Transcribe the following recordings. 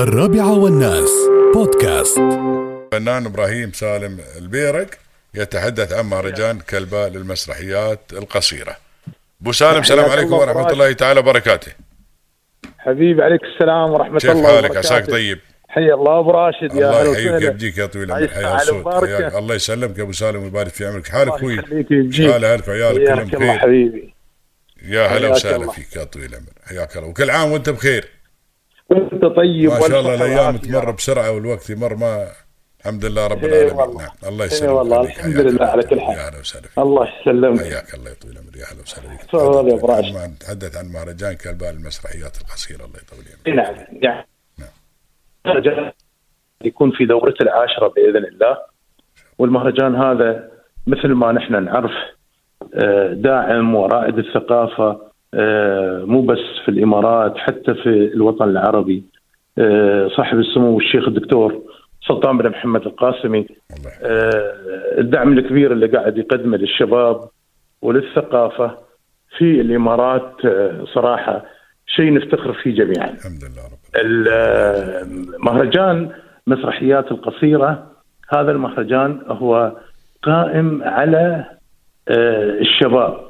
الرابعة والناس بودكاست الفنان إبراهيم سالم البيرق يتحدث عن مهرجان كلبة للمسرحيات القصيرة. أبو سالم السلام عليكم الله ورحمة. الله تعالى وبركاته. حبيبي عليك السلام ورحمة كيف الله حالك؟ وبركاته عساك طيب؟ حيا الله أبو راشد يا الله يحييك يبجيك يا طويل العمر حيا الصوت. حياك. الله يسلمك يا أبو سالم ويبارك في عمرك حالك الله كويس يخليك ويجيك حال أهلك وعيالك كلهم بخير حبيبي يا هلا وسهلا. فيك يا طويل العمر حياك الله وكل عام وأنت بخير وانت طيب ما شاء الله الأيام. تمر بسرعة والوقت يمر ما الحمد لله رب إيه العالمين والله. نعم الله إيه يسلمك والله،. الحمد لله. على كل حال. يا هلا وسهلا فيك الله يسلمك حياك الله يا طويل العمر يا هلا وسهلا فيك تفضل يا. ما نتحدث عن مهرجان كلباء المسرحيات القصيرة الله يطول عمرك إيه نعم يعني مهرجان يكون في دورته العاشرة بإذن الله والمهرجان هذا مثل ما نحن نعرف آه، داعم ورائد الثقافة آه، مو بس في الإمارات حتى في الوطن العربي آه، صاحب السمو الشيخ الدكتور سلطان بن محمد القاسمي. آه، الدعم الكبير اللي قاعد يقدمه للشباب وللثقافة في الإمارات آه، صراحة شيء نفتخر فيه جميعا الحمد لله رب. المهرجان مسرحيات القصيرة هذا المهرجان هو قائم على آه، الشباب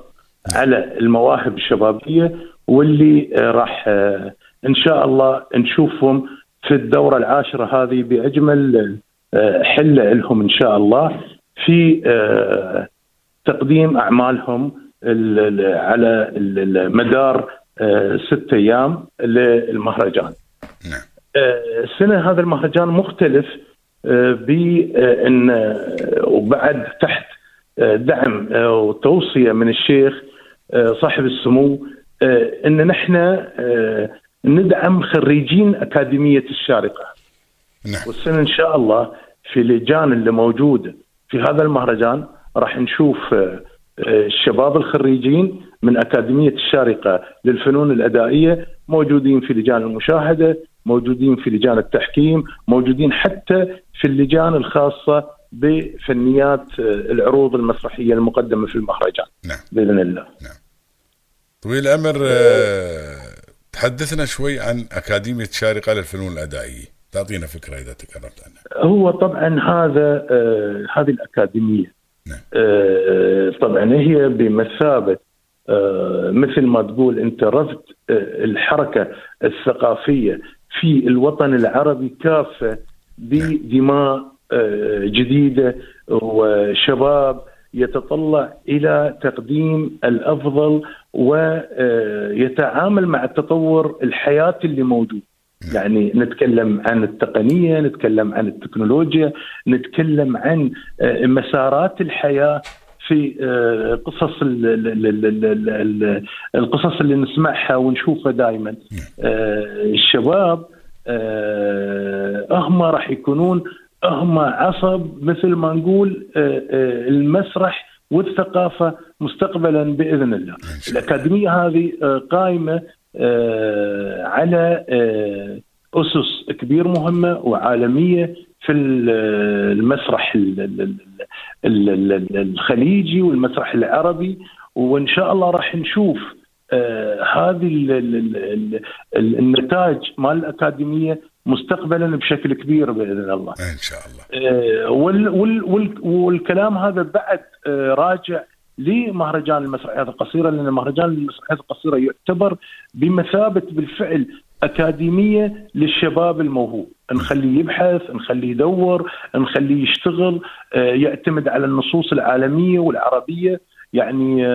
على المواهب الشبابية واللي آه، راح آه، إن شاء الله نشوفهم في الدورة العاشرة هذه بأجمل آه، حلة لهم إن شاء الله في آه، تقديم ال- على آه، ست أيام للمهرجان. نعم. آه، السنة هذا المهرجان مختلف آه، بان آه، وبعد تحت آه، دعم آه، وتوصية من الشيخ آه، صاحب السمو آه، إن نحن آه، ندعم خريجين أكاديمية الشارقة. نعم. والسنة إن شاء الله في اللجان اللي موجوده في هذا المهرجان راح نشوف آه، الشباب الخريجين من أكاديمية الشارقة للفنون الأدائية موجودين في لجان المشاهدة، موجودين في لجان التحكيم، موجودين حتى في اللجان الخاصة بفنيات العروض المسرحية المقدمة في المهرجان. نعم. بإذن الله. طويل العمر آه، تحدثنا شوي عن أكاديمية شارقة للفنون الأدائية. تعطينا فكرة إذا تكرمت عنها. هو طبعا هذا آه هذه الأكاديمية نعم. آه طبعا هي بمثابة آه مثل ما تقول أنت رفض آه الحركة الثقافية في الوطن العربي كافة بدماء آه جديدة وشباب يتطلع إلى تقديم الأفضل ويتعامل مع التطور الحياتي اللي موجود. يعني نتكلم عن التقنية، نتكلم عن التكنولوجيا، نتكلم عن آه، مسارات الحياة في آه، قصص ال- ال- ال- ال- ال- ال- القصص اللي نسمعها ونشوفها دائما. الشباب آه، هم راح يكونون هم عصب مثل ما نقول آه، آه، المسرح والثقافه مستقبلا باذن الله. الاكاديميه هذه آه، قائمه آه، على آه، اسس كبير مهمه وعالميه في ال- المسرح ال- ال- ال- ال- ال- الخليجي والمسرح العربي وان شاء الله راح نشوف آه، هذه ال- ال- ال- ال- ال- النتاج مال الاكاديميه مستقبلا بشكل كبير بإذن الله. إن شاء الله. آه، وال وال وال والكلام هذا بعد آه، راجع لمهرجان المسرحيات القصيره لأن مهرجان المسرحيات القصيره يعتبر بمثابة بالفعل أكاديمية للشباب الموهوب، نخليه يبحث، نخليه يدور، نخليه يشتغل، آه، يعتمد على النصوص العالمية والعربية، يعني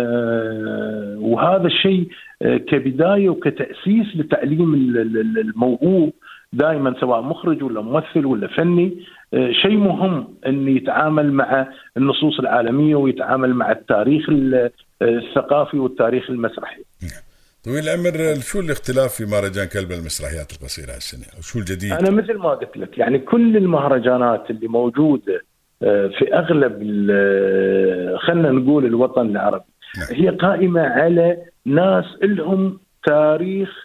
وهذا الشيء كبداية وكتأسيس لتعليم ال- ال- ال- الموهوب دائما سواء مخرج ولا ممثل ولا فني آه، شيء مهم ان يتعامل مع النصوص العالمية ويتعامل مع التاريخ ال- الثقافي والتاريخ المسرحي. طويل العمر شو الاختلاف في مهرجان كلبة المسرحيات القصيرة هالسنة أو شو الجديد أنا مثل ما قلت لك يعني كل المهرجانات اللي موجودة آه، في أغلب ال- خلينا نقول الوطن العربي نعم. هي قائمة على ناس لهم تاريخ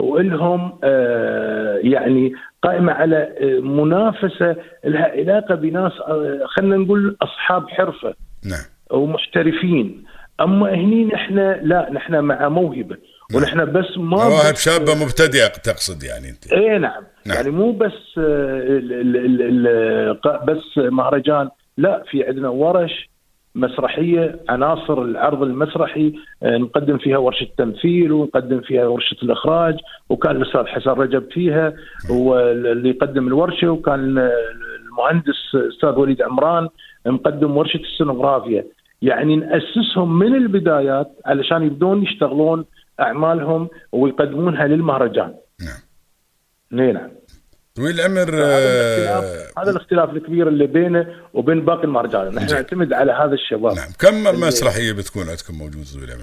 وإلهم آه، يعني قائمة على آه، منافسة لها علاقة بناس آه، خلينا نقول أصحاب حرفة نعم. ومحترفين. أما هني نحن لا نحن مع موهبة. ونحن بس ما مواهب شابة مبتدئة تقصد يعني أنت. اي نعم. نعم. نعم يعني مو بس ال ال ال بس مهرجان. لا في عندنا ورش مسرحية عناصر العرض المسرحي آه، نقدم فيها ورشة تمثيل ونقدم فيها ورشة الإخراج وكان الأستاذ حسن رجب فيها هو اللي يقدم الورشة وكان المهندس أستاذ وليد عمران مقدم ورشة السينوغرافيا. يعني نأسسهم من البدايات علشان يبدون يشتغلون أعمالهم ويقدمونها للمهرجان. نعم. اي نعم. طويل العمر هذا آه، الاختلاف هذا الاختلاف الكبير اللي بينه وبين باقي المهرجانات نحن. نعتمد على هذا الشباب. نعم. كم مسرحية بتكون عندكم موجود طويل العمر؟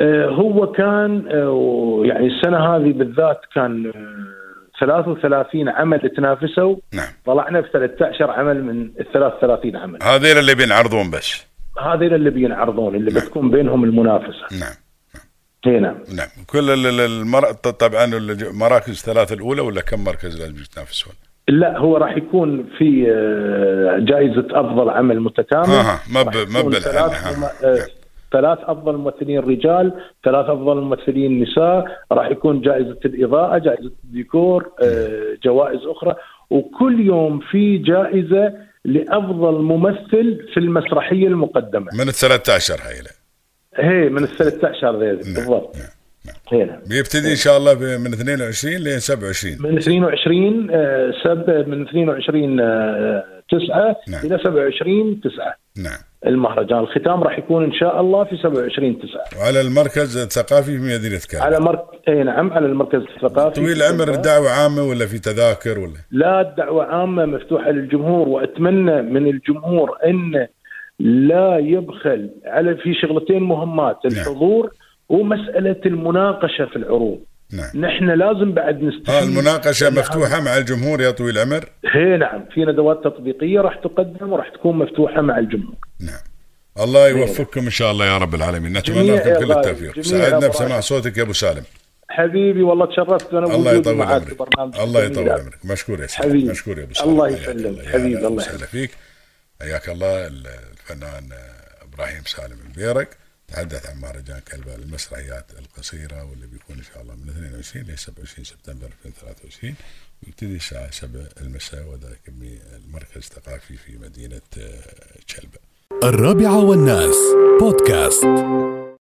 آه هو كان آه يعني السنة هذه بالذات كان آه 33 عمل تنافسوا. نعم. طلعنا ب 13 عمل من ال 33 عمل. هذيل اللي بينعرضون بس. هذول اللي بينعرضون اللي بتكون بينهم المنافسة. نعم. اي نعم. نعم. كل ال- ال- المر... طبعا المراكز الثلاثه الأولى ولا كم مركز لازم يتنافسون؟ لا هو راح يكون في آه، جائزة أفضل عمل متكامل. آها، ما ب- ما ثلاث آه، ثلاث أفضل ممثلين رجال ثلاث أفضل ممثلين نساء. راح يكون جائزة الإضاءة جائزة الديكور آه، جوائز أخرى. وكل يوم في جائزة لأفضل ممثل في المسرحية المقدمة. من ال 13 هاي. هي من ال 13 ذي بالضبط. نعم نعم. هنا بيبتدي إن شاء الله من 22 لين 27 من 22 آه، سب من 22 آه، 9 نعم. إلى 27 9 نعم. المهرجان الختام راح يكون إن شاء الله في 27 9 وعلى المركز الثقافي في مدينة كامل على مركز إي نعم على المركز الثقافي طويل العمر دعوة عامة ولا في تذاكر ولا؟ لا الدعوة عامة مفتوحة للجمهور وأتمنى من الجمهور إن لا يبخل على في شغلتين مهمات الحضور ومسألة المناقشة في العروض. نعم. نحن لازم بعد نستفيد ها المناقشة من مفتوحة مع الجمهور يا طويل العمر؟ هي نعم في ندوات تطبيقية راح تقدم وراح تكون مفتوحة مع الجمهور. نعم. الله يوفقكم إن شاء الله يا رب العالمين. نتمنى لكم كل التوفيق. سعدنا بسماع. صوتك يا أبو سالم. حبيبي والله تشرفت أنا الله يطول عمرك. الله. يطول عمرك. مشكور يا سيدي. مشكور يا أبو سالم. الله يسلمك. حبيبي، الله وسهلا فيك. حياك الله. الفنان إبراهيم سالم البيرك تحدث عن مهرجان كلبة المسرحيات القصيرة واللي بيكون إن شاء الله من 22 ل 27 سبتمبر 2023 ويبتدي الساعة 7 المساء وذلك بالمركز الثقافي في مدينة آه، شلبة الرابعة والناس بودكاست.